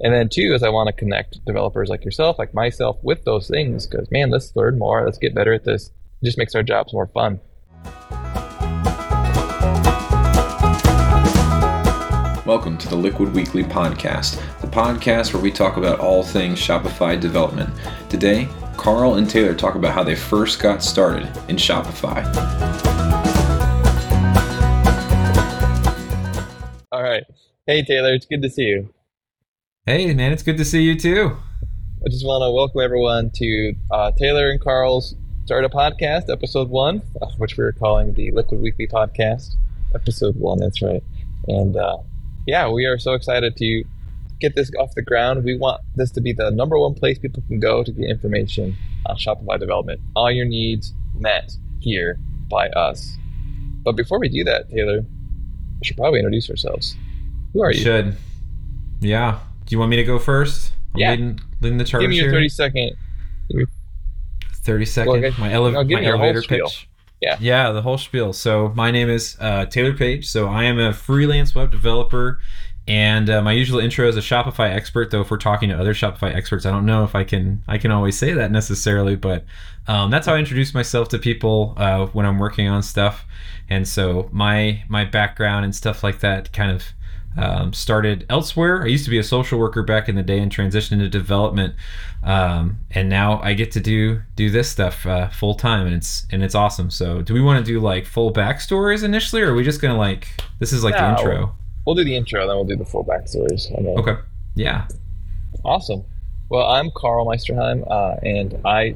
And then two is I want to connect developers like yourself, like myself, with those things because man, let's learn more, let's get better at this. It just makes our jobs more fun. Welcome to the Liquid Weekly podcast, the podcast where we talk about all things Shopify development. Today, Karl and Taylor talk about how they first got started in Shopify. All right. Hey, Taylor, it's good to see you. Hey, man, it's good to see you too. I just want to welcome everyone to uh, Taylor and Karl's Start a Podcast, episode one, uh, which we are calling the Liquid Weekly Podcast, episode one. That's right. And uh, yeah, we are so excited to get this off the ground. We want this to be the number one place people can go to get information on Shopify development. All your needs met here by us. But before we do that, Taylor, we should probably introduce ourselves. Who are you? Should. Yeah. Do you want me to go first? I'm Yeah. leading, leading the charge Give me your here. 30 second. 30 second. Well, my ele- my me your whole elevator pitch. Yeah. Yeah, the whole spiel. So my name is uh, Taylor Page. So I am a freelance web developer. And uh, my usual intro is a Shopify expert. Though if we're talking to other Shopify experts, I don't know if I can I can always say that necessarily. But um, that's how I introduce myself to people uh, when I'm working on stuff. And so my my background and stuff like that kind of um, started elsewhere. I used to be a social worker back in the day and transitioned into development, um, and now I get to do do this stuff uh, full time, and it's and it's awesome. So, do we want to do like full backstories initially, or are we just gonna like this is like Yeah, the intro? We'll do the intro, then we'll do the full backstories. Okay, yeah, Awesome. Well, I'm Karl Meisterheim, uh, and I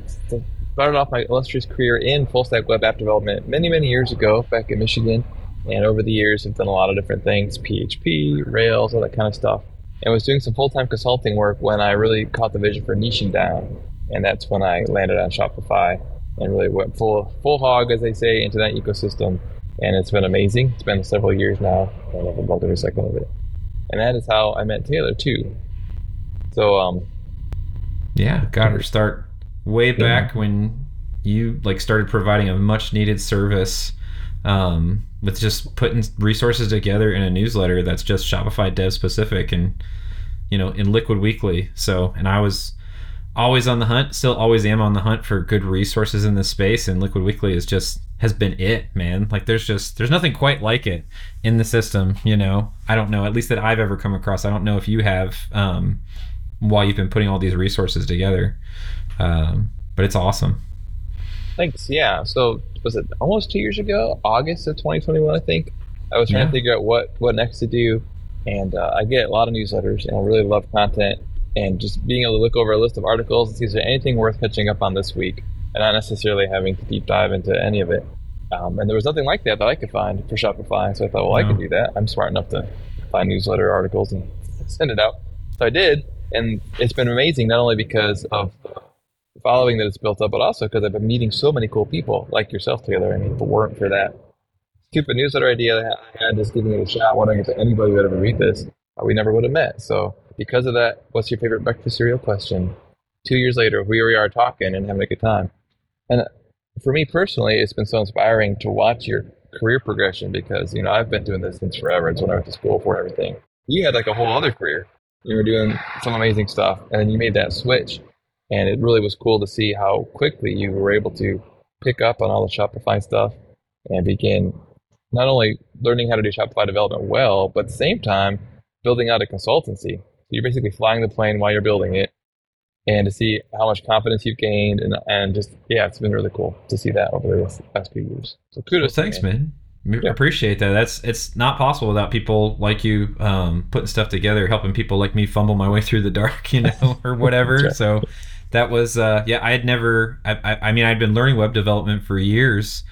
started off my illustrious career in full stack web app development many, many years ago back in Michigan. And over the years, I've done a lot of different things PHP, Rails, all that kind of stuff. And was doing some full time consulting work when I really caught the vision for niching down. And that's when I landed on Shopify and really went full, full hog, as they say, into that ecosystem. And it's been amazing. It's been several years now, and I've loved every second of it. And that is how I met Taylor, too. So, um, yeah. Got her start way back when you like started providing a much needed service. Um, with just putting resources together in a newsletter that's just Shopify dev specific and you know in Liquid Weekly. So and I was always on the hunt, still always am on the hunt for good resources in this space, and Liquid Weekly is just has been it, man. Like there's just there's nothing quite like it in the system. You know, I don't know, at least that I've ever come across. I don't know if you have um, while you've been putting all these resources together, um, but it's awesome. Thanks. Yeah. So was it almost two years ago, August of 2021? I think I was trying Yeah. to figure out what what next to do, and uh, I get a lot of newsletters, and I really love content, and just being able to look over a list of articles and see is there anything worth catching up on this week, and not necessarily having to deep dive into any of it. Um, and there was nothing like that that I could find for Shopify, so I thought, well, I No. could do that. I'm smart enough to find newsletter articles and send it out. So I did, and it's been amazing not only because of following that it's built up, but also because I've been meeting so many cool people like yourself, Taylor. I mean, if it weren't for that stupid newsletter idea that I had, just giving it a shot, wondering if anybody would ever read this, uh, we never would have met. So, because of that, what's your favorite breakfast cereal question? Two years later, here we are talking and having a good time. And for me personally, it's been so inspiring to watch your career progression because, you know, I've been doing this since forever. It's when I went to school for everything. You had like a whole other career. You were doing some amazing stuff, and then you made that switch. And it really was cool to see how quickly you were able to pick up on all the Shopify stuff and begin not only learning how to do Shopify development well, but at the same time building out a consultancy. So you're basically flying the plane while you're building it, and to see how much confidence you've gained, and and just yeah, it's been really cool to see that over the past few years. So kudos, to thanks, man. I Yeah. appreciate that. That's it's not possible without people like you um, putting stuff together, helping people like me fumble my way through the dark, you know, or whatever. That's So that was uh, yeah. I had never. I, I, I mean, I'd been learning web development for years,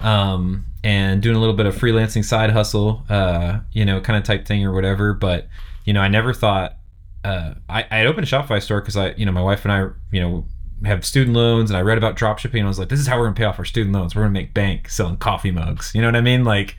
um, and doing a little bit of freelancing side hustle, uh, you know, kind of type thing or whatever. But you know, I never thought. Uh, I, had opened a Shopify store because I, you know, my wife and I, you know, have student loans and I read about dropshipping and I was like, this is how we're gonna pay off our student loans. We're gonna make bank selling coffee mugs. You know what I mean? Like,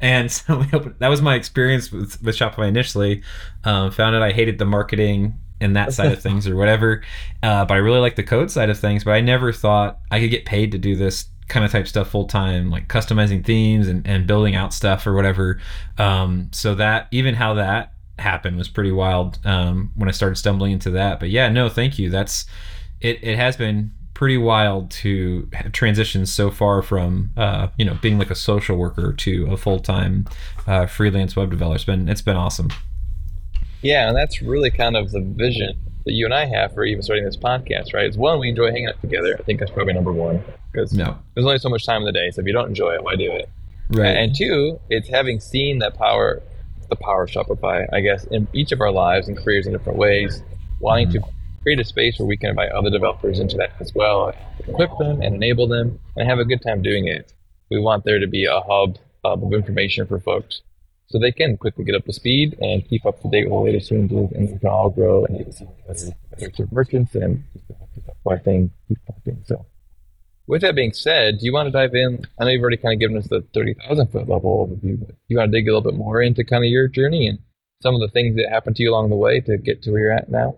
and so we opened, that was my experience with, with Shopify initially. Um, found out I hated the marketing and that side of things or whatever, uh, but I really like the code side of things. But I never thought I could get paid to do this kind of type stuff full time, like customizing themes and, and building out stuff or whatever. Um, so that even how that happened was pretty wild um, when I started stumbling into that. But yeah, no, thank you. That's it. It has been pretty wild to transition so far from uh, you know being like a social worker to a full time uh, freelance web developer. It's been it's been awesome. Yeah, and that's really kind of the vision that you and I have for even starting this podcast, right? It's one, we enjoy hanging out together. I think that's probably number one because No. there's only so much time in the day. So if you don't enjoy it, why do it? Right. And two, it's having seen that power, the power of Shopify, I guess, in each of our lives and careers in different ways, wanting to mm-hmm. create a space where we can invite other developers into that as well, equip them and enable them, and have a good time doing it. We want there to be a hub, hub of information for folks so they can quickly get up to speed and keep up to date with the latest changes, and we can all grow and get better merchants and why thing keep. So, with that being said, do you want to dive in? I know you've already kind of given us the thirty thousand foot level overview, but you want to dig a little bit more into kind of your journey and some of the things that happened to you along the way to get to where you're at now?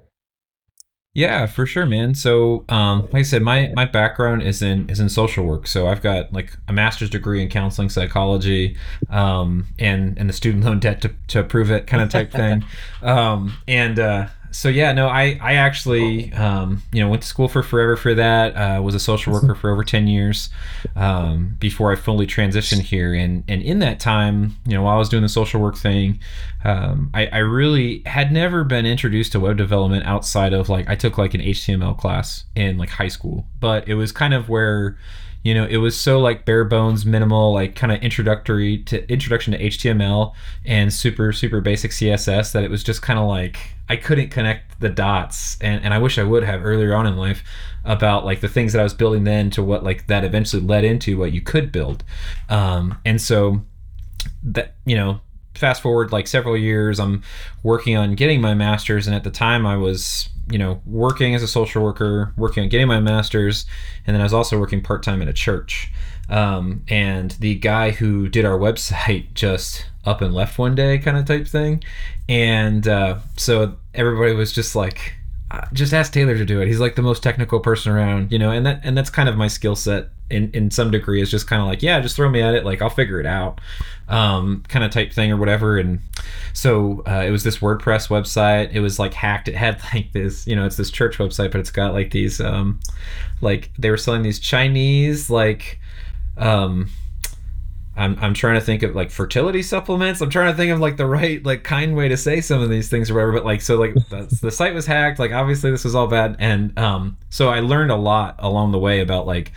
Yeah, for sure, man. So, um, like I said, my my background is in is in social work. So I've got like a master's degree in counseling psychology, um, and and the student loan debt to, to prove it kind of type thing. Um, and uh, so yeah, no, I I actually um, you know went to school for forever for that. Uh, was a social worker for over ten years um, before I fully transitioned here. And and in that time, you know, while I was doing the social work thing, um, I, I really had never been introduced to web development outside of like I took like an HTML class in like high school, but it was kind of where you know it was so like bare bones minimal like kind of introductory to introduction to html and super super basic css that it was just kind of like i couldn't connect the dots and, and i wish i would have earlier on in life about like the things that i was building then to what like that eventually led into what you could build. Um, and so that you know fast forward like several years i'm working on getting my master's and at the time i was you know working as a social worker working on getting my master's and then i was also working part-time at a church um, and the guy who did our website just up and left one day kind of type thing and uh, so everybody was just like uh, just ask Taylor to do it. He's like the most technical person around, you know, and that and that's kind of my skill set in in some degree is just kind of like, yeah, just throw me at it, like I'll figure it out, um, kind of type thing or whatever. And so uh, it was this WordPress website. It was like hacked. It had like this, you know, it's this church website, but it's got like these, um, like they were selling these Chinese like, um, I'm, I'm trying to think of like fertility supplements. I'm trying to think of like the right like kind way to say some of these things or whatever. But like so like the, the site was hacked. Like obviously this was all bad, and um, so I learned a lot along the way about like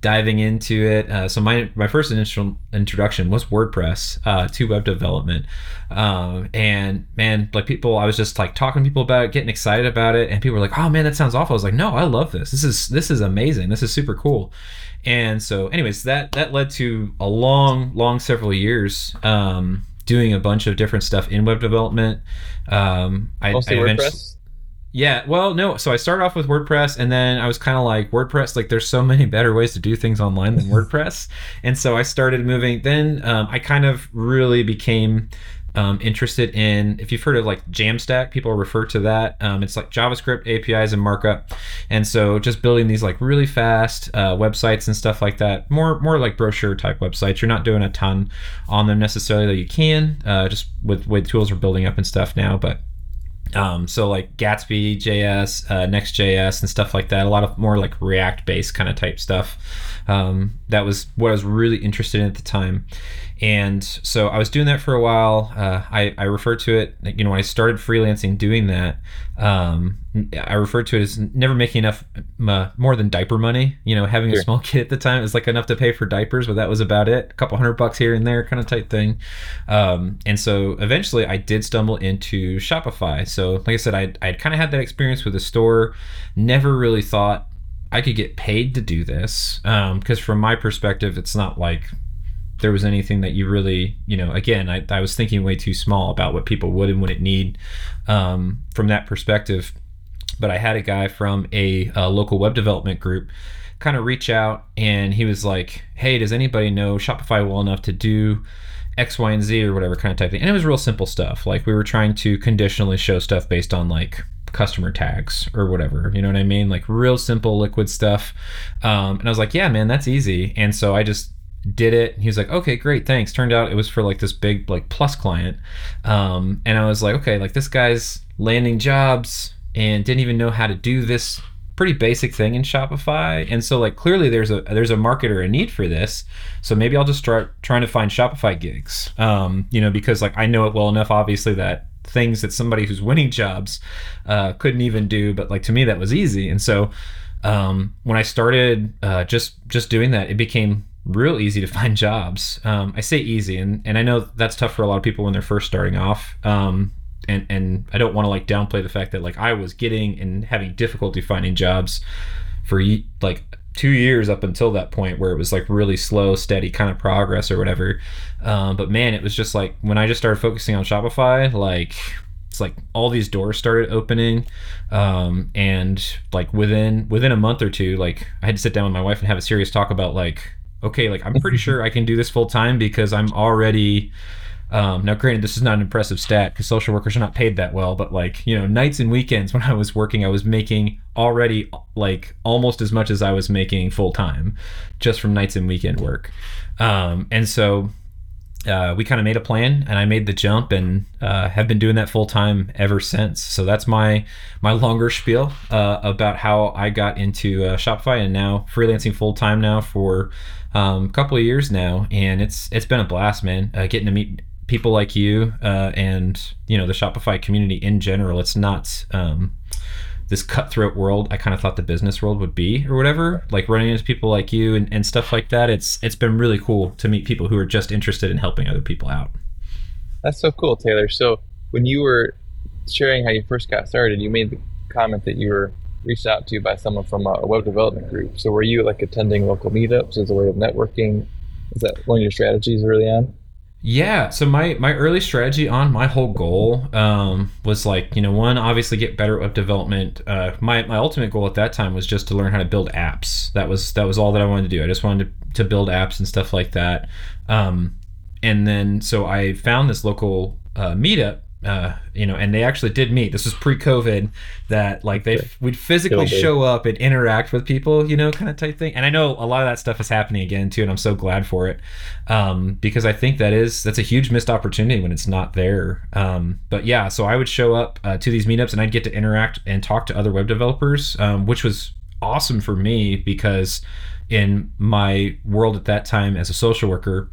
diving into it. Uh, so my my first initial introduction was WordPress uh, to web development, um, and man, like people, I was just like talking to people about it, getting excited about it, and people were like, "Oh man, that sounds awful." I was like, "No, I love this. This is this is amazing. This is super cool." And so, anyways, that that led to a long, long several years um, doing a bunch of different stuff in web development. Um, I, Mostly I eventually- WordPress. Yeah, well, no. So I started off with WordPress, and then I was kind of like WordPress. Like, there's so many better ways to do things online than WordPress, and so I started moving. Then um, I kind of really became um, interested in. If you've heard of like Jamstack, people refer to that. Um, it's like JavaScript APIs and markup, and so just building these like really fast uh, websites and stuff like that. More more like brochure type websites. You're not doing a ton on them necessarily. That you can uh, just with with tools are building up and stuff now, but um, so like Gatsby JS, uh, Next.js, and stuff like that. A lot of more like React based kind of type stuff. Um, that was what I was really interested in at the time. And so I was doing that for a while. Uh, I, I refer to it, you know, when I started freelancing doing that, um, I referred to it as never making enough uh, more than diaper money. You know, having a small kid at the time, it was like enough to pay for diapers, but that was about it. A couple hundred bucks here and there, kind of type thing. Um, and so eventually I did stumble into Shopify. So, like I said, I'd, I'd kind of had that experience with the store, never really thought I could get paid to do this. Because from my perspective, it's not like there was anything that you really, you know, again, I, I was thinking way too small about what people would and wouldn't need um, from that perspective. But I had a guy from a, uh local web development group kind of reach out and he was like, hey, does anybody know Shopify well enough to do X, Y, and Z or whatever kind of type thing? And it was real simple stuff. Like we were trying to conditionally show stuff based on like customer tags or whatever. You know what I mean? Like real simple liquid stuff. Um, and I was like, yeah, man, that's easy. And so I just did it. He was like, okay, great, thanks. Turned out it was for like this big like plus client, um, and I was like, okay, like this guy's landing jobs and didn't even know how to do this pretty basic thing in Shopify. And so like clearly there's a there's a market or a need for this. So maybe I'll just start trying to find Shopify gigs. Um, you know, because like I know it well enough obviously that things that somebody who's winning jobs uh, couldn't even do, but like to me that was easy. And so um, when I started uh, just just doing that, it became real easy to find jobs. Um, I say easy, and, and I know that's tough for a lot of people when they're first starting off. Um, and and I don't want to like downplay the fact that like I was getting and having difficulty finding jobs for like two years up until that point where it was like really slow, steady kind of progress or whatever. Um, but man, it was just like when I just started focusing on Shopify, like it's like all these doors started opening um, and like within within a month or two like i had to sit down with my wife and have a serious talk about like okay like i'm pretty sure i can do this full time because i'm already um, now, granted, this is not an impressive stat because social workers are not paid that well, but like, you know, nights and weekends when I was working, I was making already like almost as much as I was making full time just from nights and weekend work. Um, and so uh, we kind of made a plan and I made the jump and uh, have been doing that full time ever since. So that's my my longer spiel uh, about how I got into uh, Shopify and now freelancing full time now for um, couple of years now, and it's it's been a blast, man. Uh, getting to meet people like you uh, and you know the Shopify community in general. It's not um, this cutthroat world I kind of thought the business world would be or whatever. Like running into people like you and, and stuff like that. It's it's been really cool to meet people who are just interested in helping other people out. That's so cool, Taylor. So when you were sharing how you first got started, you made the comment that you were reached out to you by someone from a web development group. So were you like attending local meetups as a way of networking? Is that one of your strategies early on? Yeah. So my my early strategy on my whole goal um, was like you know one obviously get better web development. Uh, my my ultimate goal at that time was just to learn how to build apps. That was that was all that I wanted to do. I just wanted to, to build apps and stuff like that. Um, and then so I found this local uh, meetup uh, you know, and they actually did meet. This was pre-COVID, that like they would physically show up and interact with people, you know, kind of type thing. And I know a lot of that stuff is happening again too, and I'm so glad for it um, because I think that is that's a huge missed opportunity when it's not there. Um, but yeah, so I would show up uh, to these meetups and I'd get to interact and talk to other web developers, um, which was awesome for me because in my world at that time as a social worker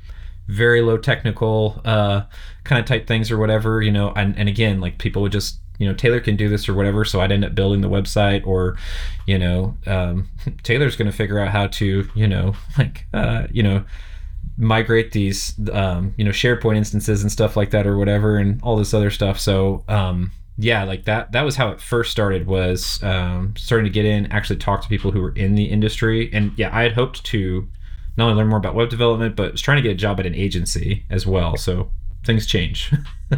very low technical uh, kind of type things or whatever, you know. And, and again, like people would just, you know, Taylor can do this or whatever. So I'd end up building the website or, you know, um, Taylor's going to figure out how to, you know, like, uh, you know, migrate these, um, you know, SharePoint instances and stuff like that or whatever and all this other stuff. So, um, yeah, like that. That was how it first started. Was um, starting to get in, actually talk to people who were in the industry, and yeah, I had hoped to not only learn more about web development, but was trying to get a job at an agency as well. So things change.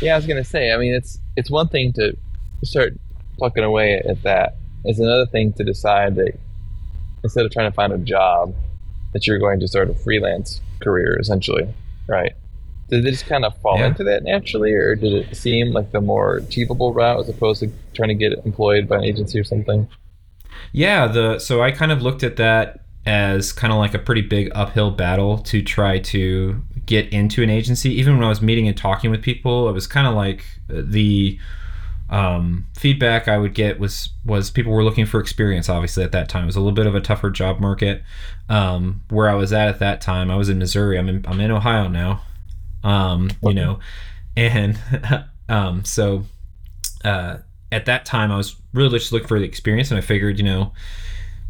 yeah, I was gonna say. I mean, it's it's one thing to start plucking away at that. It's another thing to decide that instead of trying to find a job, that you're going to start a freelance career, essentially, right? Did it just kind of fall yeah. into that naturally, or did it seem like the more achievable route as opposed to trying to get employed by an agency or something? Yeah, the so I kind of looked at that as kind of like a pretty big uphill battle to try to get into an agency. Even when I was meeting and talking with people, it was kind of like the um, feedback I would get was was people were looking for experience. Obviously, at that time, it was a little bit of a tougher job market. Um, where I was at at that time, I was in Missouri. I'm in I'm in Ohio now. Um, you know, and um, so uh, at that time, I was really just looking for the experience, and I figured, you know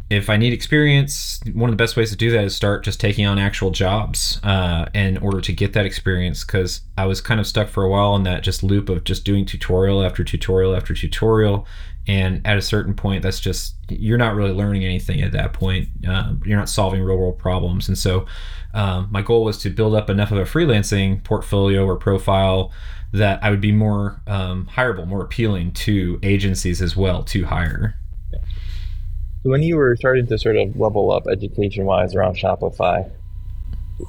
if I need experience, one of the best ways to do that is start just taking on actual jobs uh, in order to get that experience. Because I was kind of stuck for a while in that just loop of just doing tutorial after tutorial after tutorial. And at a certain point, that's just, you're not really learning anything at that point. Uh, you're not solving real world problems. And so um, my goal was to build up enough of a freelancing portfolio or profile that I would be more um, hireable, more appealing to agencies as well to hire. So when you were starting to sort of level up education wise around Shopify,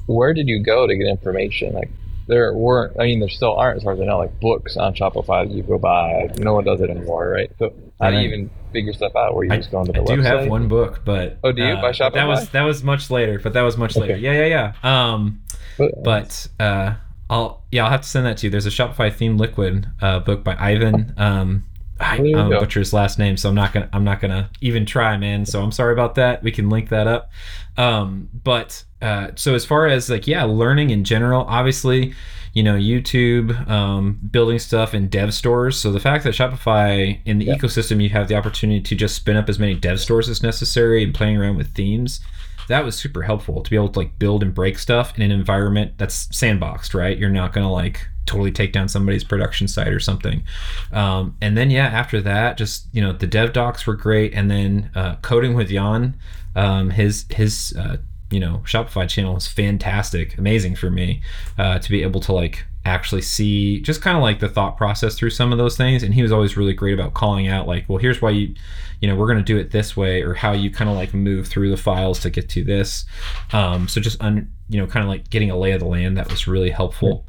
where did you go to get information? Like, there weren't. I mean, there still aren't, as far as I know, like books on Shopify that you go buy. No one does it anymore, right? So how do you even figure stuff out? Where you I, just go I the do website? have one book, but Oh, do you? uh, By but That was that was much later, but that was much later. Okay. Yeah, yeah, yeah. Um, But, but uh, I'll yeah, I'll have to send that to you. There's a Shopify theme liquid uh, book by Ivan. Um, I, There you I'm go. butcher his last name, so I'm not gonna I'm not gonna even try, man. So I'm sorry about that. We can link that up. Um, but uh, so as far as like yeah, learning in general, obviously, you know, YouTube, um, building stuff in dev stores. So the fact that Shopify in the Yeah. ecosystem, you have the opportunity to just spin up as many dev stores as necessary and playing around with themes that was super helpful to be able to like build and break stuff in an environment that's sandboxed right you're not gonna like totally take down somebody's production site or something um, and then yeah after that just you know the dev docs were great and then uh, coding with jan um, his his uh, you know shopify channel is fantastic amazing for me uh, to be able to like actually see just kind of like the thought process through some of those things. And he was always really great about calling out like well here's why you you know we're going to do it this way or how you kind of like move through the files to get to this. Um, so just un, you know kind of like getting a lay of the land that was really helpful.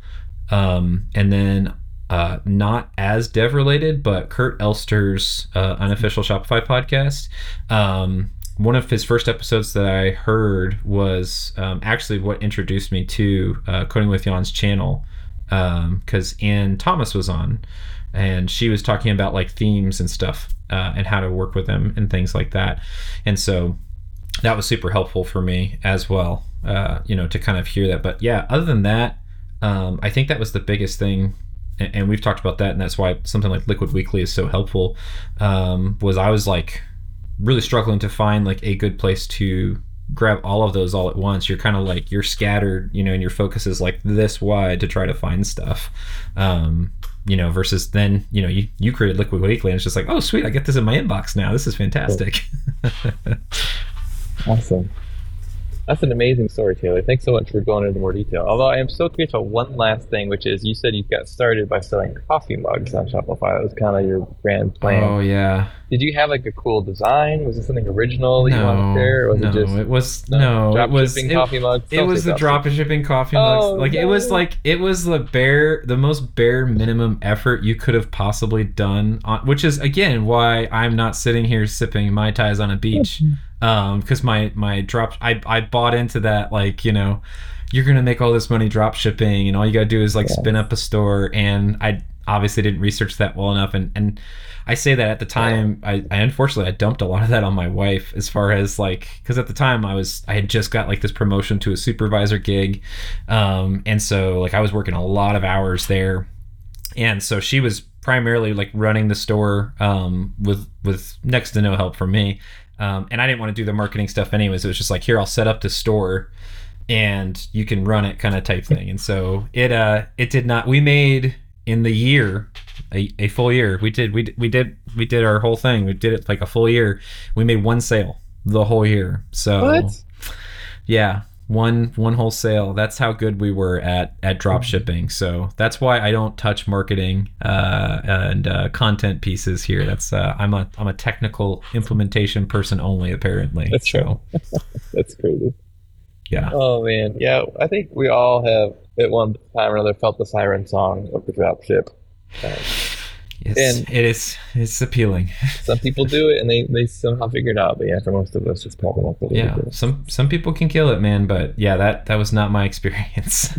Um, and then uh, not as dev related but kurt elster's uh, unofficial shopify podcast um, one of his first episodes that i heard was um, actually what introduced me to uh, coding with jan's channel because Ann Thomas was on, and she was talking about like themes and stuff uh, and how to work with them and things like that. And so that was super helpful for me as well, uh, you know, to kind of hear that. But yeah, other than that, um, I think that was the biggest thing. And we've talked about that, and that's why something like Liquid Weekly is so helpful. Um, was I was like really struggling to find like a good place to grab all of those all at once. You're kind of like you're scattered you know and your focus is like this wide to try to find stuff. Um you know versus then you know you you created liquid weekly and it's just like oh sweet i get this in my inbox now. This is fantastic. Awesome. That's an amazing story, Taylor. Thanks so much for going into more detail. Although I am so curious about one last thing, which is you said you got started by selling coffee mugs on Shopify. That was kind of your grand plan. oh yeah Did you have like a cool design? Was it something original that you wanted to share? Or was no it just it was no, drop it was it, coffee mugs? it was the drop shipping coffee mugs. Oh, like it was like it was the bare the most bare minimum effort you could have possibly done on which is again why i'm not sitting here sipping mai tais on a beach um because my my drop i i bought into that like you know you're gonna make all this money drop shipping and all you gotta do is like spin up a store. And i obviously didn't research that well enough. And and i say that at the time i, I unfortunately i dumped a lot of that on my wife as far as like because at the time i was i had just got like this promotion to a supervisor gig. Um and so like i was working a lot of hours there. And so she was primarily like running the store um, with with next to no help from me um, and i didn't want to do the marketing stuff anyways it was just like here i'll set up the store and you can run it kind of type thing. And so it uh it did not we made in the year a, a full year we did we, we did we did our whole thing we did it like a full year. We made one sale the whole year so What? yeah one one whole sale that's how good we were at at drop shipping. So that's why i don't touch marketing uh, and uh, content pieces here. That's uh, i'm a i'm a technical implementation person only apparently. That's so That's crazy. yeah. Oh man, yeah. I think we all have at one time or another felt the siren song of the dropship. Um, it's, And- it is it's appealing some people do it and they, they somehow figure it out, but yeah, for most of us, it's probably not really yeah some some people can kill it man but yeah that that was not my experience.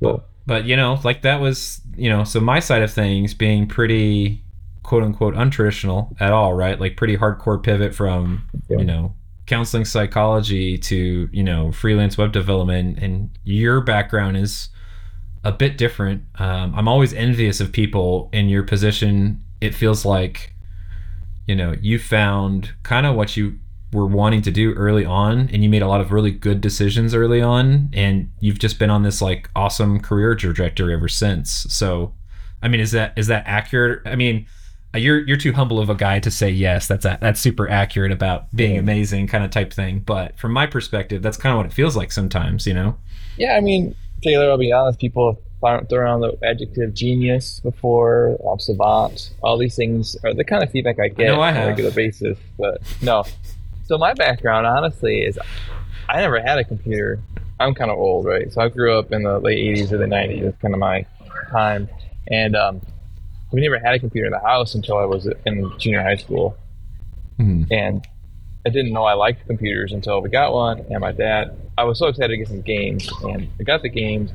Cool. but you know like that was you know so my side of things being pretty quote unquote untraditional at all right like pretty hardcore pivot from Yeah. you know counseling psychology to you know freelance web development and your background is a bit different. Um, i'm always envious of people in your position. It feels like you know you found kind of what you were wanting to do early on and you made a lot of really good decisions early on and you've just been on this like awesome career trajectory ever since. So i mean is that is that accurate? I mean uh, you're you're too humble of a guy to say yes. That's a, that's super accurate about being amazing kind of type thing. But from my perspective that's kind of what it feels like sometimes you know? Yeah, I mean, Taylor, I'll be honest, people throw throw around the adjective genius before, um, savant. All these things are the kind of feedback I get know I on a regular basis. But no. So my background, honestly, is I never had a computer I'm kind of old, right? So I grew up in the late 80s or the 90s. That's kind of my time. And um, we never had a computer in the house until I was in junior high school. Mhm. And I didn't know I liked computers until we got one. And my dad, I was so excited to get some games. And I got the games,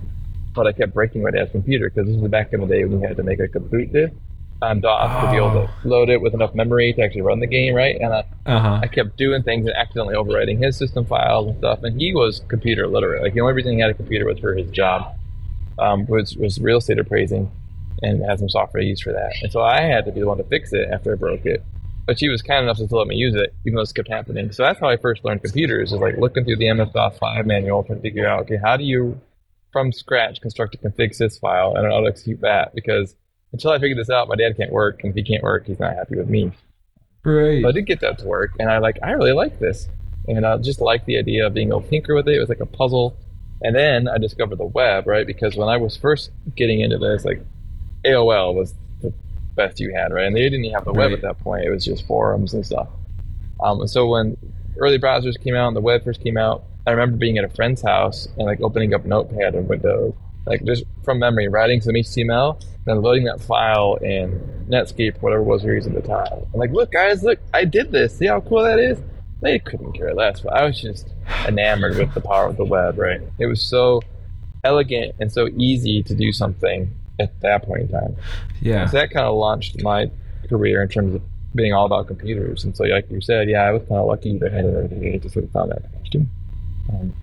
but I kept breaking my dad's computer because this was back in the day when you had to make a boot disk on DOS to be able to load it with enough memory to actually run the game, right? And I, Uh-huh. I kept doing things and accidentally overwriting his system files and stuff. And he was computer literate. Like the only reason he had a computer was for his job, um, was was real estate appraising, and had some software used for that. And so I had to be the one to fix it after I broke it. But she was kind enough to let me use it, even though this kept happening. So that's how I first learned computers. Is like looking through the MS DOS five manual trying to figure out, okay, how do you from scratch construct a config sys file and auto execute that? Because until I figured this out, my dad can't work, and if he can't work, he's not happy with me. Right. So I did get that to work, and I like I really like this, and I just like the idea of being able to tinker with it. It was like a puzzle, and then I discovered the web, right? Because when I was first getting into this, like AOL was the best you had, right? And they didn't even have the web Right. at that point; it was just forums and stuff. Um, and so when early browsers came out and the web first came out, I remember being at a friend's house and like opening up Notepad and Windows, like just from memory, writing some HTML, then loading that file in Netscape, whatever it was we were using at the time. I'm like, look, guys, look, I did this. See how cool that is? They couldn't care less, but I was just enamored with the power of the web, right? It was so elegant and so easy to do something at that point in time. yeah. So that kind of launched my career in terms of being all about computers. And so, like you said, yeah, I was kind of lucky that I had to sort of found that costume. Um,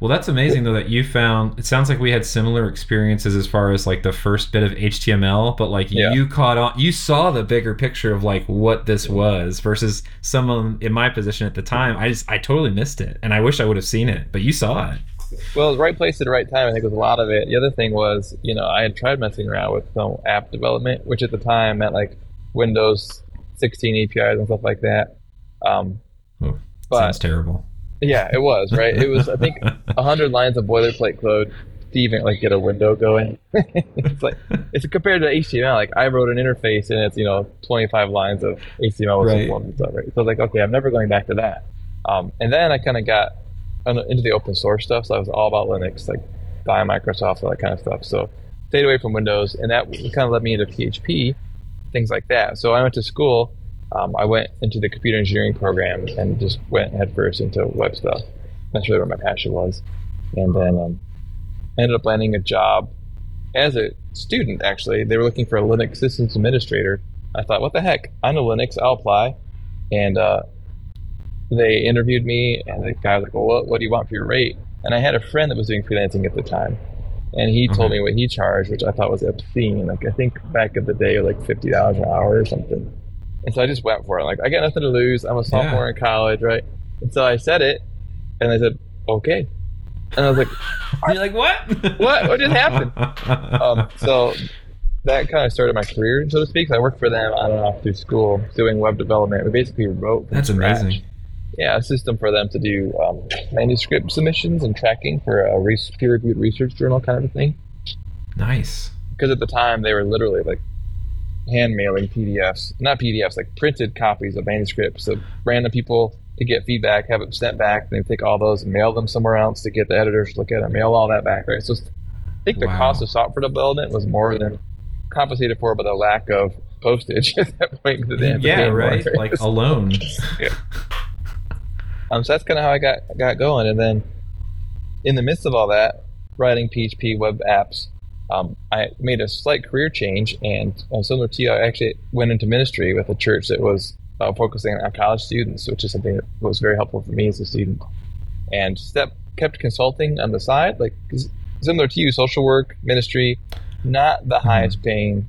Well, that's amazing though that you found. It sounds like we had similar experiences as far as like the first bit of HTML, but like Yeah. you caught on, you saw the bigger picture of like what this was versus someone in my position at the time. I just I totally missed it, and I wish I would have seen it, but you saw it. Well, it was right place at the right time. I think was a lot of it. The other thing was, you know, I had tried messing around with some app development, which at the time meant like Windows 16 APIs and stuff like that. Um, Oh, but Sounds terrible. yeah, it was right. It was I think hundred lines of boilerplate code to even like get a window going. it's like it's compared to HTML. Like I wrote an interface and it's you know 25 lines of HTML with Right. some and stuff. Right. So like, okay, I'm never going back to that. Um, and then I kind of got into the open source stuff. So I was all about Linux, like by Microsoft, all that kind of stuff. So stayed away from Windows, and that kind of led me into PHP, things like that. So I went to school. Um, I went into the computer engineering program and just went headfirst into web stuff. That's really where my passion was. And then um, ended up landing a job as a student, actually. They were looking for a Linux systems administrator. I thought, what the heck? I know Linux, I'll apply. And uh, they interviewed me, and the guy was like, well, what, what do you want for your rate? And I had a friend that was doing freelancing at the time. And he told Okay. me what he charged, which I thought was obscene. Like, I think back in the day, like $50 an hour or something. And so I just went for it. Like, I got nothing to lose. I'm a sophomore in college, right? And so I said it, and they said, okay. And I was like, You're like what? What? What just happened? um, so that kind of started my career, so to speak. So I worked for them on and off through school doing web development. We basically wrote That's amazing. Yeah, a system for them to do um, manuscript submissions and tracking for a re- peer-reviewed research journal kind of a thing. Nice. Because at the time they were literally like hand mailing PDFs, not PDFs, like printed copies of manuscripts of random people to get feedback, have it sent back, and then take all those and mail them somewhere else to get the editors to look at it, mail all that back, right? So I think the Wow. cost of software development was more than compensated for by the lack of postage at that point. 'cause they didn't to Yeah, pay more, right. Like alone. Um, so that's kind of how I got got going, and then in the midst of all that, writing PHP web apps, um, I made a slight career change, and uh, similar to you, I actually went into ministry with a church that was uh, focusing on college students, which is something that was very helpful for me as a student. And step kept consulting on the side, like similar to you, social work, ministry, not the highest paying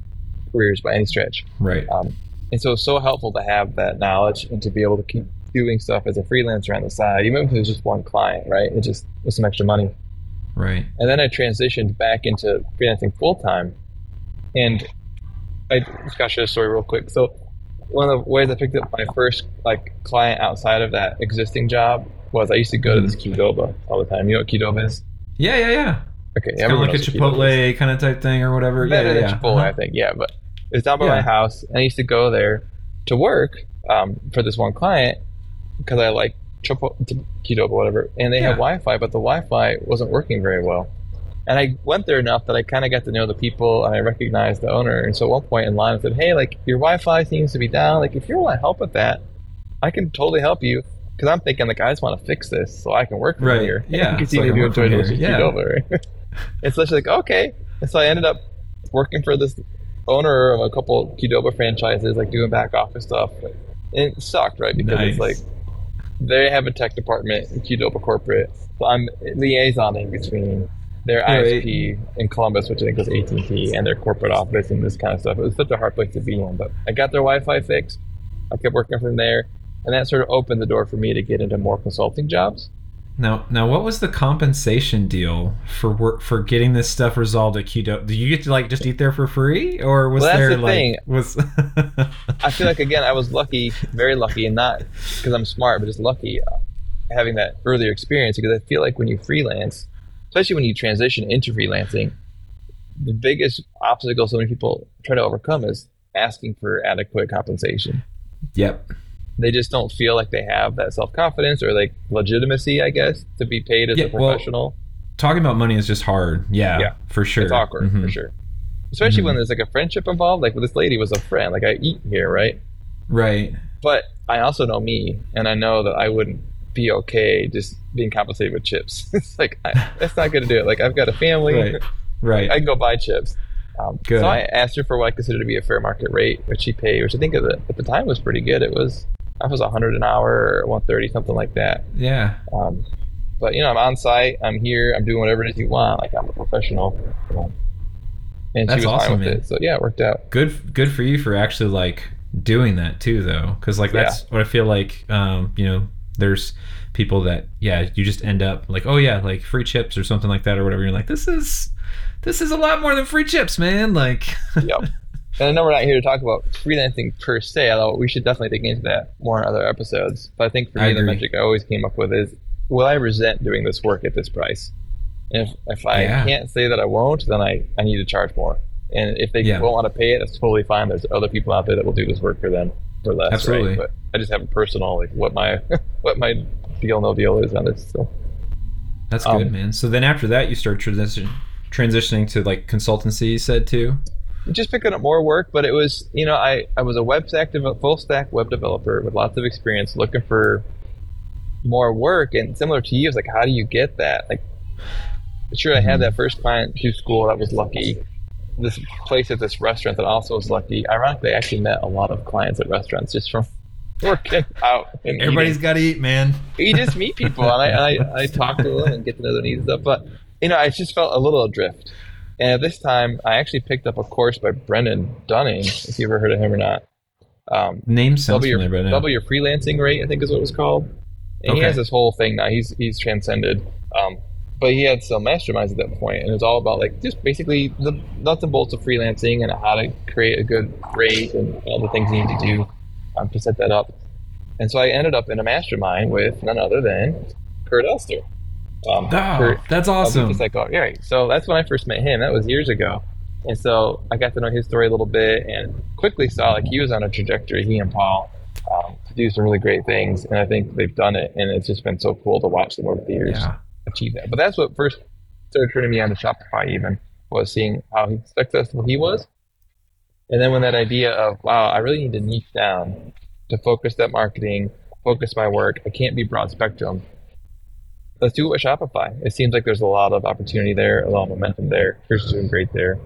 careers by any stretch. Right. Um, and so it's so helpful to have that knowledge and to be able to keep doing stuff as a freelancer on the side, even if it was just one client, right? It just was some extra money. Right. And then I transitioned back into freelancing full time. And I just gotta share a story real quick. So one of the ways I picked up my first like client outside of that existing job was I used to go to this Qdoba all the time. You know what Qdoba is? Yeah, yeah, yeah. Okay, It's kind of like a knows what Qdoba is. Chipotle kind of type thing or whatever. Better yeah, than yeah, yeah. Chipotle, I Uh-huh. think. Yeah, but it's down by Yeah. my house, and I used to go there to work um, for this one client because I like triple Qdoba, whatever, and they Yeah. had Wi-Fi, but the Wi-Fi wasn't working very well. And I went there enough that I kind of got to know the people and I recognized the owner. And so at one point in line, I said, "Hey, like your Wi-Fi seems to be down. Like if you want to help with that, I can totally help you." Because I'm thinking like I just want to fix this so I can work from Right. here. Yeah, and so I continue can to work from enjoy delicious Yeah. Qdoba. Right? and so she's like, "Okay." And so I ended up working for this owner of a couple Qdoba franchises, like doing back office stuff. And it sucked, right? Because Nice. it's like they have a tech department in Qdoba corporate. So I'm liaisoning between their Right. ISP in Columbus, which I think was AT&T, and their corporate office and this kind of stuff. It was such a hard place to be in, but I got their Wi-Fi fixed. I kept working from there, and that sort of opened the door for me to get into more consulting jobs. Now, now, what was the compensation deal for work for getting this stuff resolved at Qdoba? Do you get to like just eat there for free, or was Well, that's there the like thing. was? I feel like again, I was lucky, very lucky, and not because I'm smart, but just lucky uh, having that earlier experience. Because I feel like when you freelance, especially when you transition into freelancing, the biggest obstacle so many people try to overcome is asking for adequate compensation. yep. They just don't feel like they have that self confidence or like legitimacy, I guess, to be paid as Yeah, a well, professional. Talking about money is just hard. Yeah, Yeah. for sure. it's awkward for Mhm. sure. Especially Mhm. when there's like a friendship involved. Like this lady was a friend. Like I eat here, right? Right. But I also know me, and I know that I wouldn't be okay just being compensated with chips. it's like I, that's not going to do it. Like I've got a family. Right. Right. I can go buy chips. Um, Good. So I asked her for what I consider to be a fair market rate, which she paid, which I think at the, at the time was pretty good. It was I was 100 an hour or 130, something like that. yeah. Um, but you know, I'm on site. I'm here. I'm doing whatever it is you want. Like I'm a professional. Um, and That's she was awesome, fine with man. it. So yeah, it worked out. Good. Good for you for actually like doing that too, though, because like that's what I feel like. Um, you know, there's people that yeah, you just end up like, oh yeah, like free chips or something like that or whatever. You're like, this is this is a lot more than free chips, man. Like, yep. And I know we're not here to talk about freelancing per se, although we should definitely dig into that more in other episodes. But I think for me, the metric I always came up with is, will I resent doing this work at this price? And if, if I Yeah. can't say that I won't, then I, I need to charge more. And if they Yeah. won't want to pay it, that's totally fine. There's other people out there that will do this work for them for less. Absolutely. Right? But I just have a personal, like, what my what my deal, no deal is on this. So. that's Um, good, man. So then after that, you start transition transitioning to like consultancy. You said too. Just picking up more work, but it was, you know, I, I was a web stack, dev- full stack web developer with lots of experience looking for more work. And similar to you, it's like, how do you get that? Like, sure, I had mm-hmm. that first client through school that was lucky. This place at this restaurant that also was lucky. Ironically, I actually met a lot of clients at restaurants just from working out. And Everybody's got to eat, man. you just meet people and I, I, I talk to them and get to know their needs and stuff. But you know, I just felt a little adrift. And at this time, I actually picked up a course by Brendan Dunning, if you ever heard of him or not. Um, Name sounds double your familiar, no. double your freelancing rate, I think is what it was called. And he has this whole thing now. He's he's transcended. Um, but he had some masterminds at that point, and it was all about like just basically the nuts and bolts of freelancing and how to create a good rate and all the things you need to do um, to set that up. And so I ended up in a mastermind with none other than Kurt Elster. Um, Oh, Kurt that's awesome. yeah. So that's when I first met him. That was years ago. And so I got to know his story a little bit and quickly saw like he was on a trajectory, he and Paul, um, to do some really great things. And I think they've done it. And it's just been so cool to watch them over the years Yeah. achieve that. But that's what first started turning me on to Shopify even was seeing how successful he was. And then when that idea of, wow, I really need to niche down to focus that marketing, focus my work. I can't be broad spectrum. Let's do it with Shopify. It seems like there's a lot of opportunity there, a lot of momentum there. Chris is doing great there.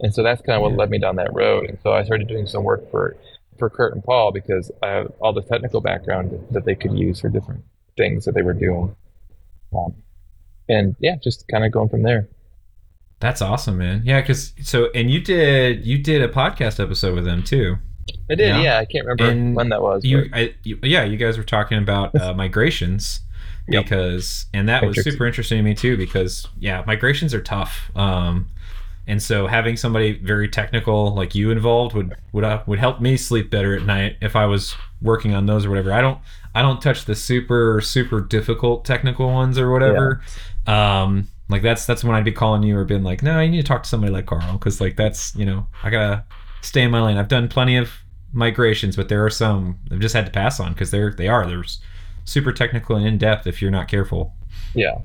And so that's kind of what led me down that road. And so I started doing some work for, for Kurt and Paul because I have all the technical background that they could use for different things that they were doing. Um, and yeah, just kind of going from there. That's awesome, man. Yeah, because so and you did you did a podcast episode with them too. I did, Yeah. yeah. I can't remember And when that was. You, I, you yeah, you guys were talking about uh, migrations Yep. because and that was super interesting to me too because yeah, migrations are tough. Um, and so having somebody very technical like you involved would would uh, would help me sleep better at night if I was working on those or whatever. I don't I don't touch the super super difficult technical ones or whatever. Um, like that's that's when I'd be calling you or being like, no, you need to talk to somebody like Karl because like that's you know I gotta stay in my lane. I've done plenty of migrations, but there are some I've just had to pass on because they're they are there's super technical and in depth if you're not careful. Yeah.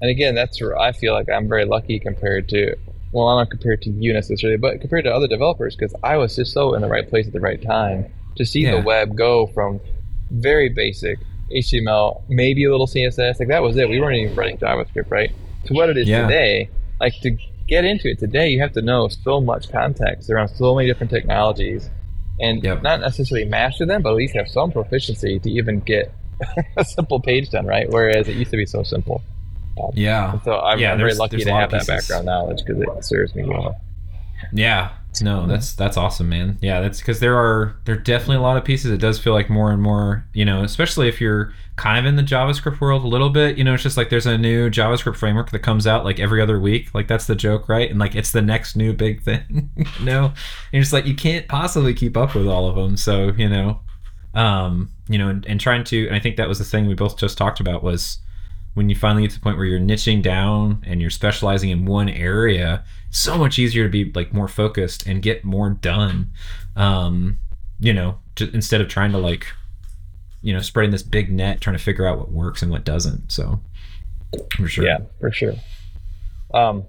And again, that's where I feel like I'm very lucky compared to, well, I'm not compared to you necessarily, but compared to other developers because I was just so in the right place at the right time to see Yeah. the web go from very basic HTML, maybe a little CSS, like that was it. We weren't even writing JavaScript, right? To what it is Yeah. today, like to get into it today, you have to know so much context around so many different technologies and Yep. not necessarily master them, but at least have some proficiency to even get a simple page done, right? Whereas it used to be so simple. Um, yeah. So I'm, Yeah, I'm very lucky to have that background knowledge because it serves me well. Yeah. No, mm-hmm. that's that's awesome, man. Yeah, that's because there are there are definitely a lot of pieces. It does feel like more and more, you know, especially if you're kind of in the JavaScript world a little bit. You know, it's just like there's a new JavaScript framework that comes out like every other week. Like that's the joke, right? And like it's the next new big thing. you know, and you're like you can't possibly keep up with all of them. So you know, um, you know, and, and trying to, and I think that was the thing we both just talked about was when you finally get to the point where you're niching down and you're specializing in one area so much easier to be like more focused and get more done um you know instead of trying to like you know spreading this big net trying to figure out what works and what doesn't so for sure Yeah, for sure. Um,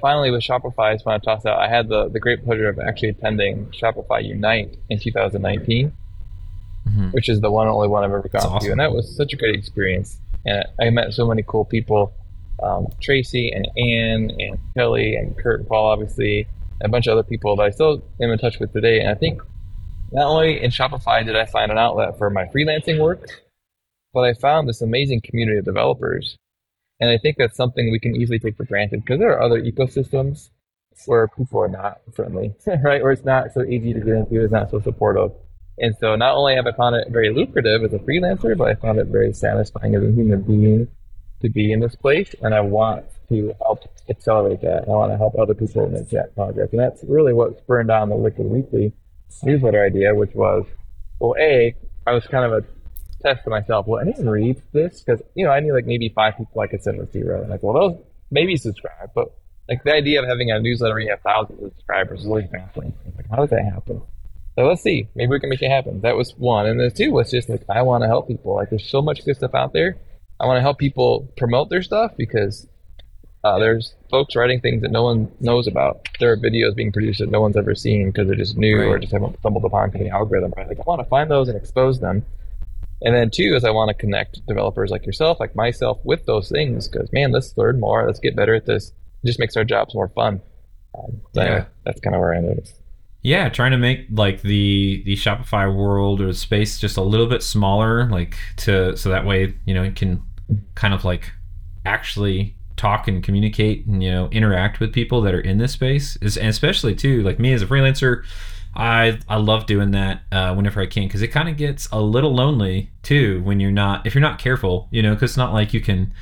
finally, with Shopify, I just want to toss out. I had the, the great pleasure of actually attending Shopify Unite in 2019, Mhm. which is the one and only one I've ever gone That's to, awesome. and that was such a great experience. And I met so many cool people, um, Tracy and Anne and Kelly and Kurt and Paul, obviously, and a bunch of other people that I still am in touch with today. And I think not only in Shopify did I find an outlet for my freelancing work, but I found this amazing community of developers. And I think that's something we can easily take for granted because there are other ecosystems where people are not friendly, right? Where it's not so easy to get into, it's not so supportive. And so not only have I found it very lucrative as a freelancer, but I found it very satisfying as a human being to be in this place. And I want to help accelerate that. I want to help other people make that progress. And that's really what spurred on the Liquid Weekly newsletter idea, which was, well, A, I was kind of a test to myself, will anyone read this? Because, you know, I knew like maybe five people I could send to, right? And like, well, those maybe subscribe, but like the idea of having a newsletter where you have thousands of subscribers is really baffling. Like, how does that happen? So let's see. Maybe we can make it happen. That was one. And then two was just like, I want to help people. Like, there's so much good stuff out there. I want to help people promote their stuff because uh, there's folks writing things that no one knows about. There are videos being produced that no one's ever seen because they're just new or just haven't stumbled upon the algorithm. Right? Like, I want to find those and expose them. And then two is I want to connect developers like yourself, like myself, with those things because man, let's learn more. Let's get better at this. It just makes our jobs more fun. Um, so Yeah. anyway, that's kind of where I am. Yeah trying to make like the the shopify world or space just a little bit smaller like to so that way you know you can kind of like actually talk and communicate and you know interact with people that are in this space. Is and especially too like me as a freelancer i i love doing that uh, whenever i can because it kind of gets a little lonely too when you're not if you're not careful you know because it's not like you can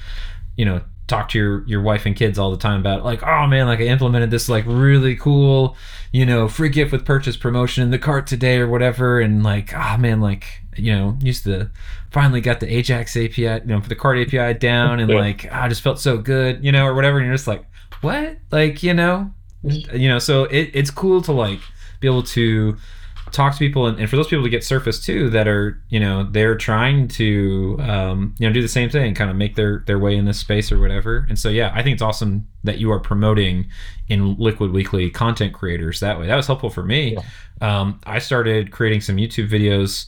you know talk to your your wife and kids all the time about like oh man like i implemented this like really cool you know free gift with purchase promotion in the cart today or whatever. And like oh man like you know used to finally got the ajax api you know for the cart api down and Yeah. like ah, i just felt so good you know or whatever. And you're just like what? Like you know? You know so it, it's cool to like be able to talk to people and, and for those people to get surface too that are you know they're trying to um, you know do the same thing and kind of make their their way in this space or whatever. And so yeah i think it's awesome that you are promoting in liquid weekly content creators that way. That was helpful for me. Um, i started creating some youtube videos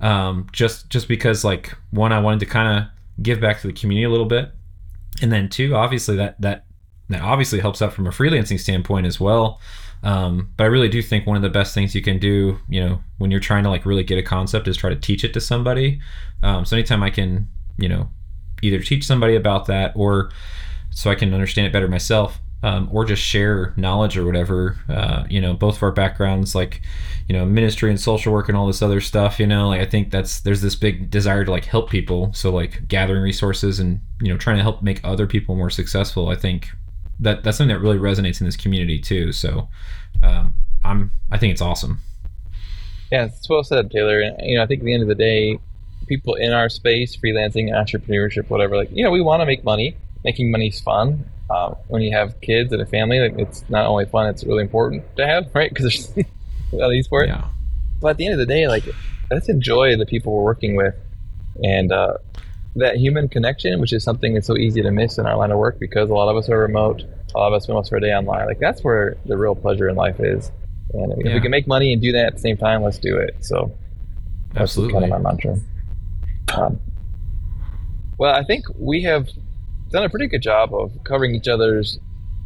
um, just just because like one i wanted to kind of give back to the community a little bit. And then two obviously that that that obviously helps out from a freelancing standpoint as well um, but I really do think one of the best things you can do, you know, when you're trying to like really get a concept is try to teach it to somebody. Um, so anytime I can, you know, either teach somebody about that or so I can understand it better myself, um, or just share knowledge or whatever. Uh, you know, both of our backgrounds, like, you know, ministry and social work and all this other stuff. You know, like I think that's there's this big desire to like help people. So like gathering resources and you know trying to help make other people more successful. I think that that's something that really resonates in this community too. So um, I'm I think it's awesome. Yeah, it's well said, Taylor. And you know, I think at the end of the day, people in our space, freelancing, entrepreneurship, whatever, like you know, we want to make money. Making money's fun. Uh, when you have kids and a family, like it's not only fun; it's really important to have, right? Because there's a lot of use for it. Yeah. But at the end of the day, like let's enjoy the people we're working with and uh, that human connection, which is something that's so easy to miss in our line of work because a lot of us are remote, a lot of us spend most of our day online. Like that's where the real pleasure in life is. And if Yeah. we can make money and do that at the same time, let's do it. So that's Absolutely. kind of my mantra. Um, well, I think we have done a pretty good job of covering each other's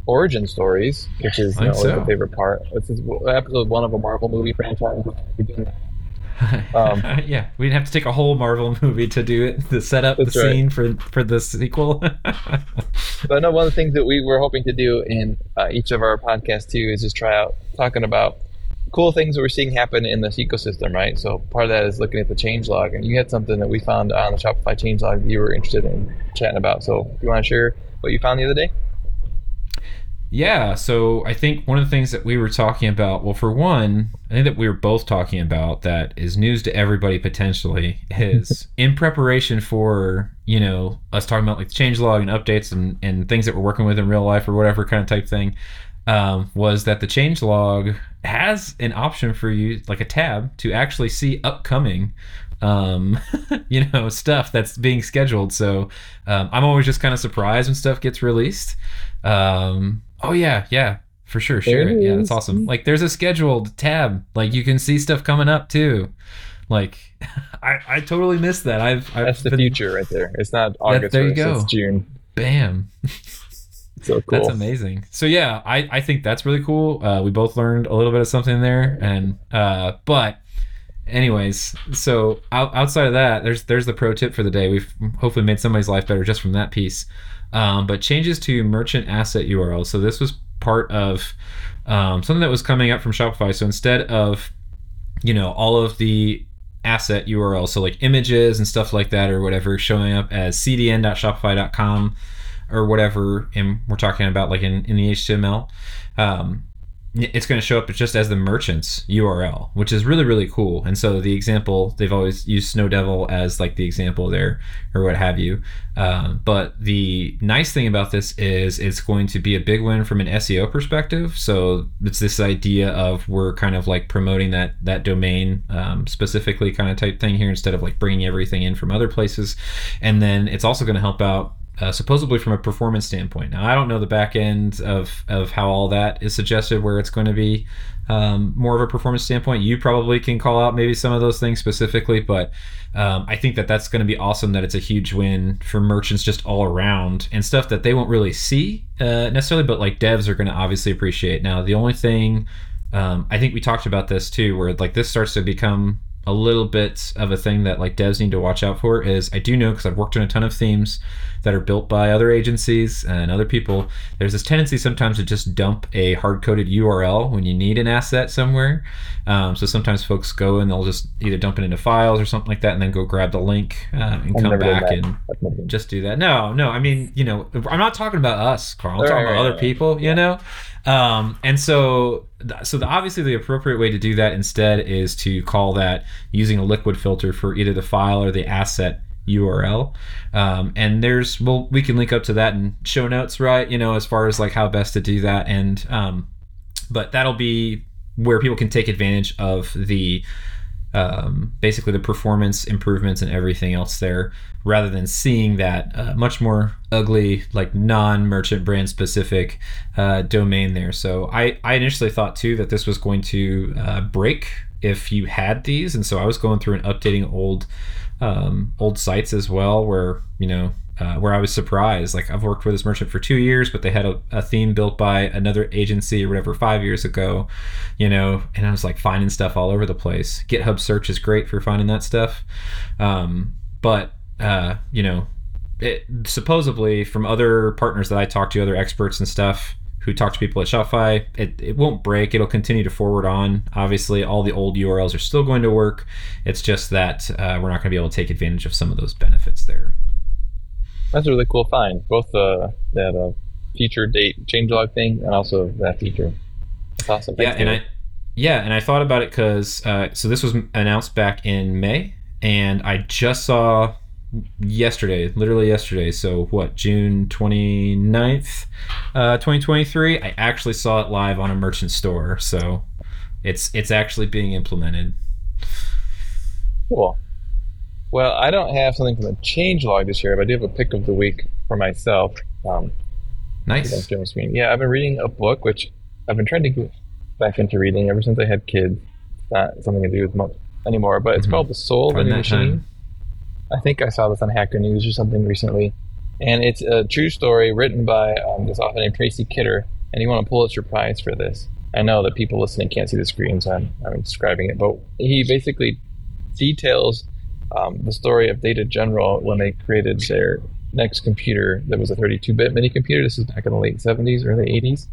origin stories, which is you know, think always so. a favorite part. This is episode one of a Marvel movie franchise. We're doing that. Um, yeah, we'd have to take a whole Marvel movie to do it, to set up the right. scene for for the sequel. But I know one of the things that we were hoping to do in uh, each of our podcasts too is just try out talking about cool things that we're seeing happen in this ecosystem, right? So part of that is looking at the changelog, and you had something that we found on the Shopify changelog that you were interested in chatting about. So if you want to share what you found the other day? Yeah, so I think one of the things that we were talking about, well, for one, I think that we were both talking about that is news to everybody potentially is in preparation for, you know, us talking about like the changelog and updates and, and things that we're working with in real life or whatever kind of type thing, um, was that the changelog has an option for you, like a tab, to actually see upcoming um you know stuff that's being scheduled. So um, i'm always just kind of surprised when stuff gets released. Um oh yeah yeah for sure There share it it yeah that's awesome like there's a scheduled tab like you can see stuff coming up too like i i totally missed that i've, I've That's the been- future right there. It's not August. there you go. It's June. bam So cool. That's amazing. So yeah, I, I think that's really cool. Uh, we both learned a little bit of something there, and uh, but anyways, so out, outside of that, there's there's the pro tip for the day. We've hopefully made somebody's life better just from that piece. Um, but changes to merchant asset URL. So this was part of um, something that was coming up from Shopify. So instead of you know all of the asset URLs, so like images and stuff like that or whatever, showing up as cdn.shopify.com or whatever, and we're talking about like in, in the HTML, um, it's going to show up just as the merchant's URL, which is really really cool. And so the example they've always used Snowdevil as like the example there or what have you. Um, but the nice thing about this is it's going to be a big win from an SEO perspective. So it's this idea of we're kind of like promoting that that domain um, specifically kind of type thing here instead of like bringing everything in from other places. And then it's also going to help out uh, supposedly from a performance standpoint. Now, I don't know the back end of, of how all that is suggested, where it's going to be um, more of a performance standpoint. You probably can call out maybe some of those things specifically, but um, I think that that's going to be awesome that it's a huge win for merchants just all around and stuff that they won't really see uh, necessarily, but like devs are going to obviously appreciate. Now, the only thing um, I think we talked about this too, where like this starts to become a little bit of a thing that like devs need to watch out for is I do know because I've worked on a ton of themes that are built by other agencies and other people. There's this tendency sometimes to just dump a hard coded URL when you need an asset somewhere. Um, so sometimes folks go and they'll just either dump it into files or something like that and then go grab the link uh, and I've come back and I've never done just do that. No, no. I mean, you know, I'm not talking about us, Karl. I'm Right, talking about right, other right. people. You know, um, and so, so the, obviously the appropriate way to do that instead is to call that using a liquid filter for either the file or the asset URL. Um, and there's well, we can link up to that in show notes, right? You know, as far as like how best to do that, and um, but that'll be where people can take advantage of the um, basically the performance improvements and everything else there rather than seeing that uh, much more ugly like non-merchant brand specific uh, domain there. So I, I initially thought too that this was going to uh, break if you had these. And so i was going through and updating old um, old sites as well where you know uh, where I was surprised. Like I've worked with this merchant for two years, but they had a, a theme built by another agency or whatever five years ago, you know, and I was like finding stuff all over the place. GitHub search is great for finding that stuff, um, but uh, you know, it, supposedly from other partners that I talked to, other experts and stuff who talk to people at Shopify, it, it won't break. It'll continue to forward on. Obviously, all the old URLs are still going to work. It's just that uh, we're not going to be able to take advantage of some of those benefits there. That's a really cool find. Both uh, that uh, future date changelog thing and also that feature. That's awesome. yeah, and. I yeah, and I thought about it because uh, so this was announced back in May, and I just saw yesterday, literally yesterday. So what, June 29th, uh, 2023? I actually saw it live on a merchant store, so it's it's actually being implemented. cool. Well, I don't have something from the change log this year, but I do have a pick of the week for myself. Um, Nice. Yeah, I've been reading a book which I've been trying to get back into reading ever since I had kids. It's not something I do with much anymore, but it's Mhm. called The Soul of the Machine. time. I think I saw this on Hacker News or something recently, and it's a true story written by um, this author named Tracy Kidder, and he won a Pulitzer Prize for this. I know that people listening can't see the screen, so I'm, I'm describing it, but he basically details um, the story of Data General when they created their next computer that was a 32-bit mini computer. This is back in the late 70s, early 80s,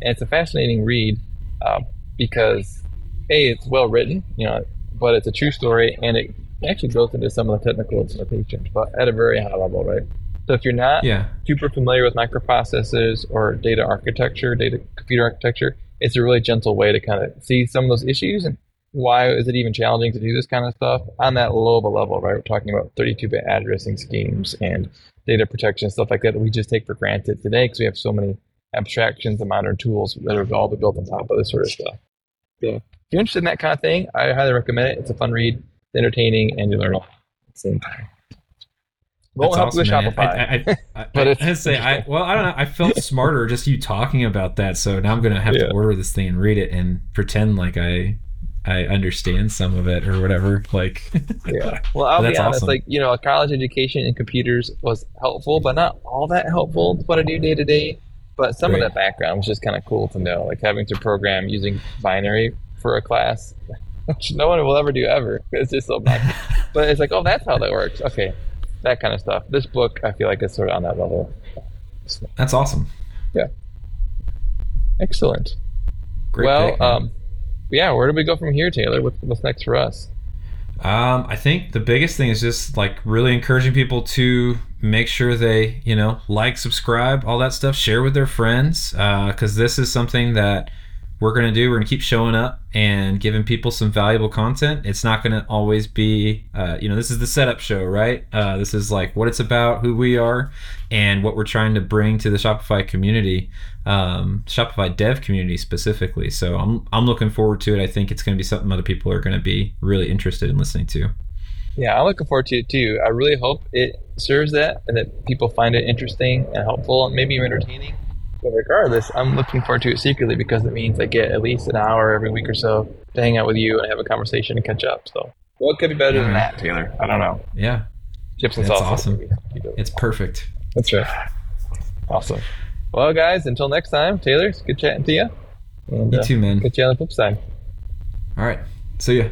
and it's a fascinating read um, because a it's well written, you know, but it's a true story, and it actually goes into some of the technical implementations, but at a very high level, right? So if you're not Yeah. super familiar with microprocessors or data architecture, data computer architecture, it's a really gentle way to kind of see some of those issues and why is it even challenging to do this kind of stuff on that low of a level, right? We're talking about 32-bit addressing schemes and data protection stuff like that that we just take for granted today because we have so many abstractions and modern tools that are all built on top of this sort of stuff. So if you're interested in that kind of thing, I highly recommend it. It's a fun read, it's entertaining, and you learn a lot at the same time. Won't help you with man. Shopify. I, I, I, But I, it's I'd say I well I don't know I felt smarter just you talking about that so now I'm gonna have Yeah. to order this thing and read it and pretend like I I understand some of it or whatever like yeah. Well, I'll be That's honest. awesome. Like you know, a college education in computers was helpful, but not all that helpful. to what I do day to day. But some Right. of that background was just kind of cool to know, like having to program using binary for a class, which no one will ever do ever. It's just so bad. but it's like, oh, that's how that works. Okay, that kind of stuff. This book, I feel like, is sort of on that level. that's awesome Yeah. Excellent. great well, pick, um, yeah. Where do we go from here, Taylor? What's, what's next for us? Um, I think the biggest thing is just like really encouraging people to make sure they, you know, like, subscribe, all that stuff, share with their friends, because this is something that we're going to do. We're going to keep showing up and giving people some valuable content. It's not going to always be, uh, you know, this is the setup show, right? Uh, this is like what it's about, who we are, and what we're trying to bring to the Shopify community, um, Shopify dev community specifically. So I'm, I'm looking forward to it. I think it's going to be something other people are going to be really interested in listening to. Yeah, I'm looking forward to it too. I really hope it serves that and that people find it interesting and helpful and maybe even entertaining. But regardless, I'm looking forward to it secretly because it means I get at least an hour every week or so to hang out with you and have a conversation and catch up. So, what could be better than that, Taylor? I don't know. Yeah, Chips and That's salsa. awesome. it's perfect. That's right. Awesome. Well, guys, until next time, Taylor, it's good chatting to you. And, You uh, too, man. Catch you on the flip side. All right. See ya.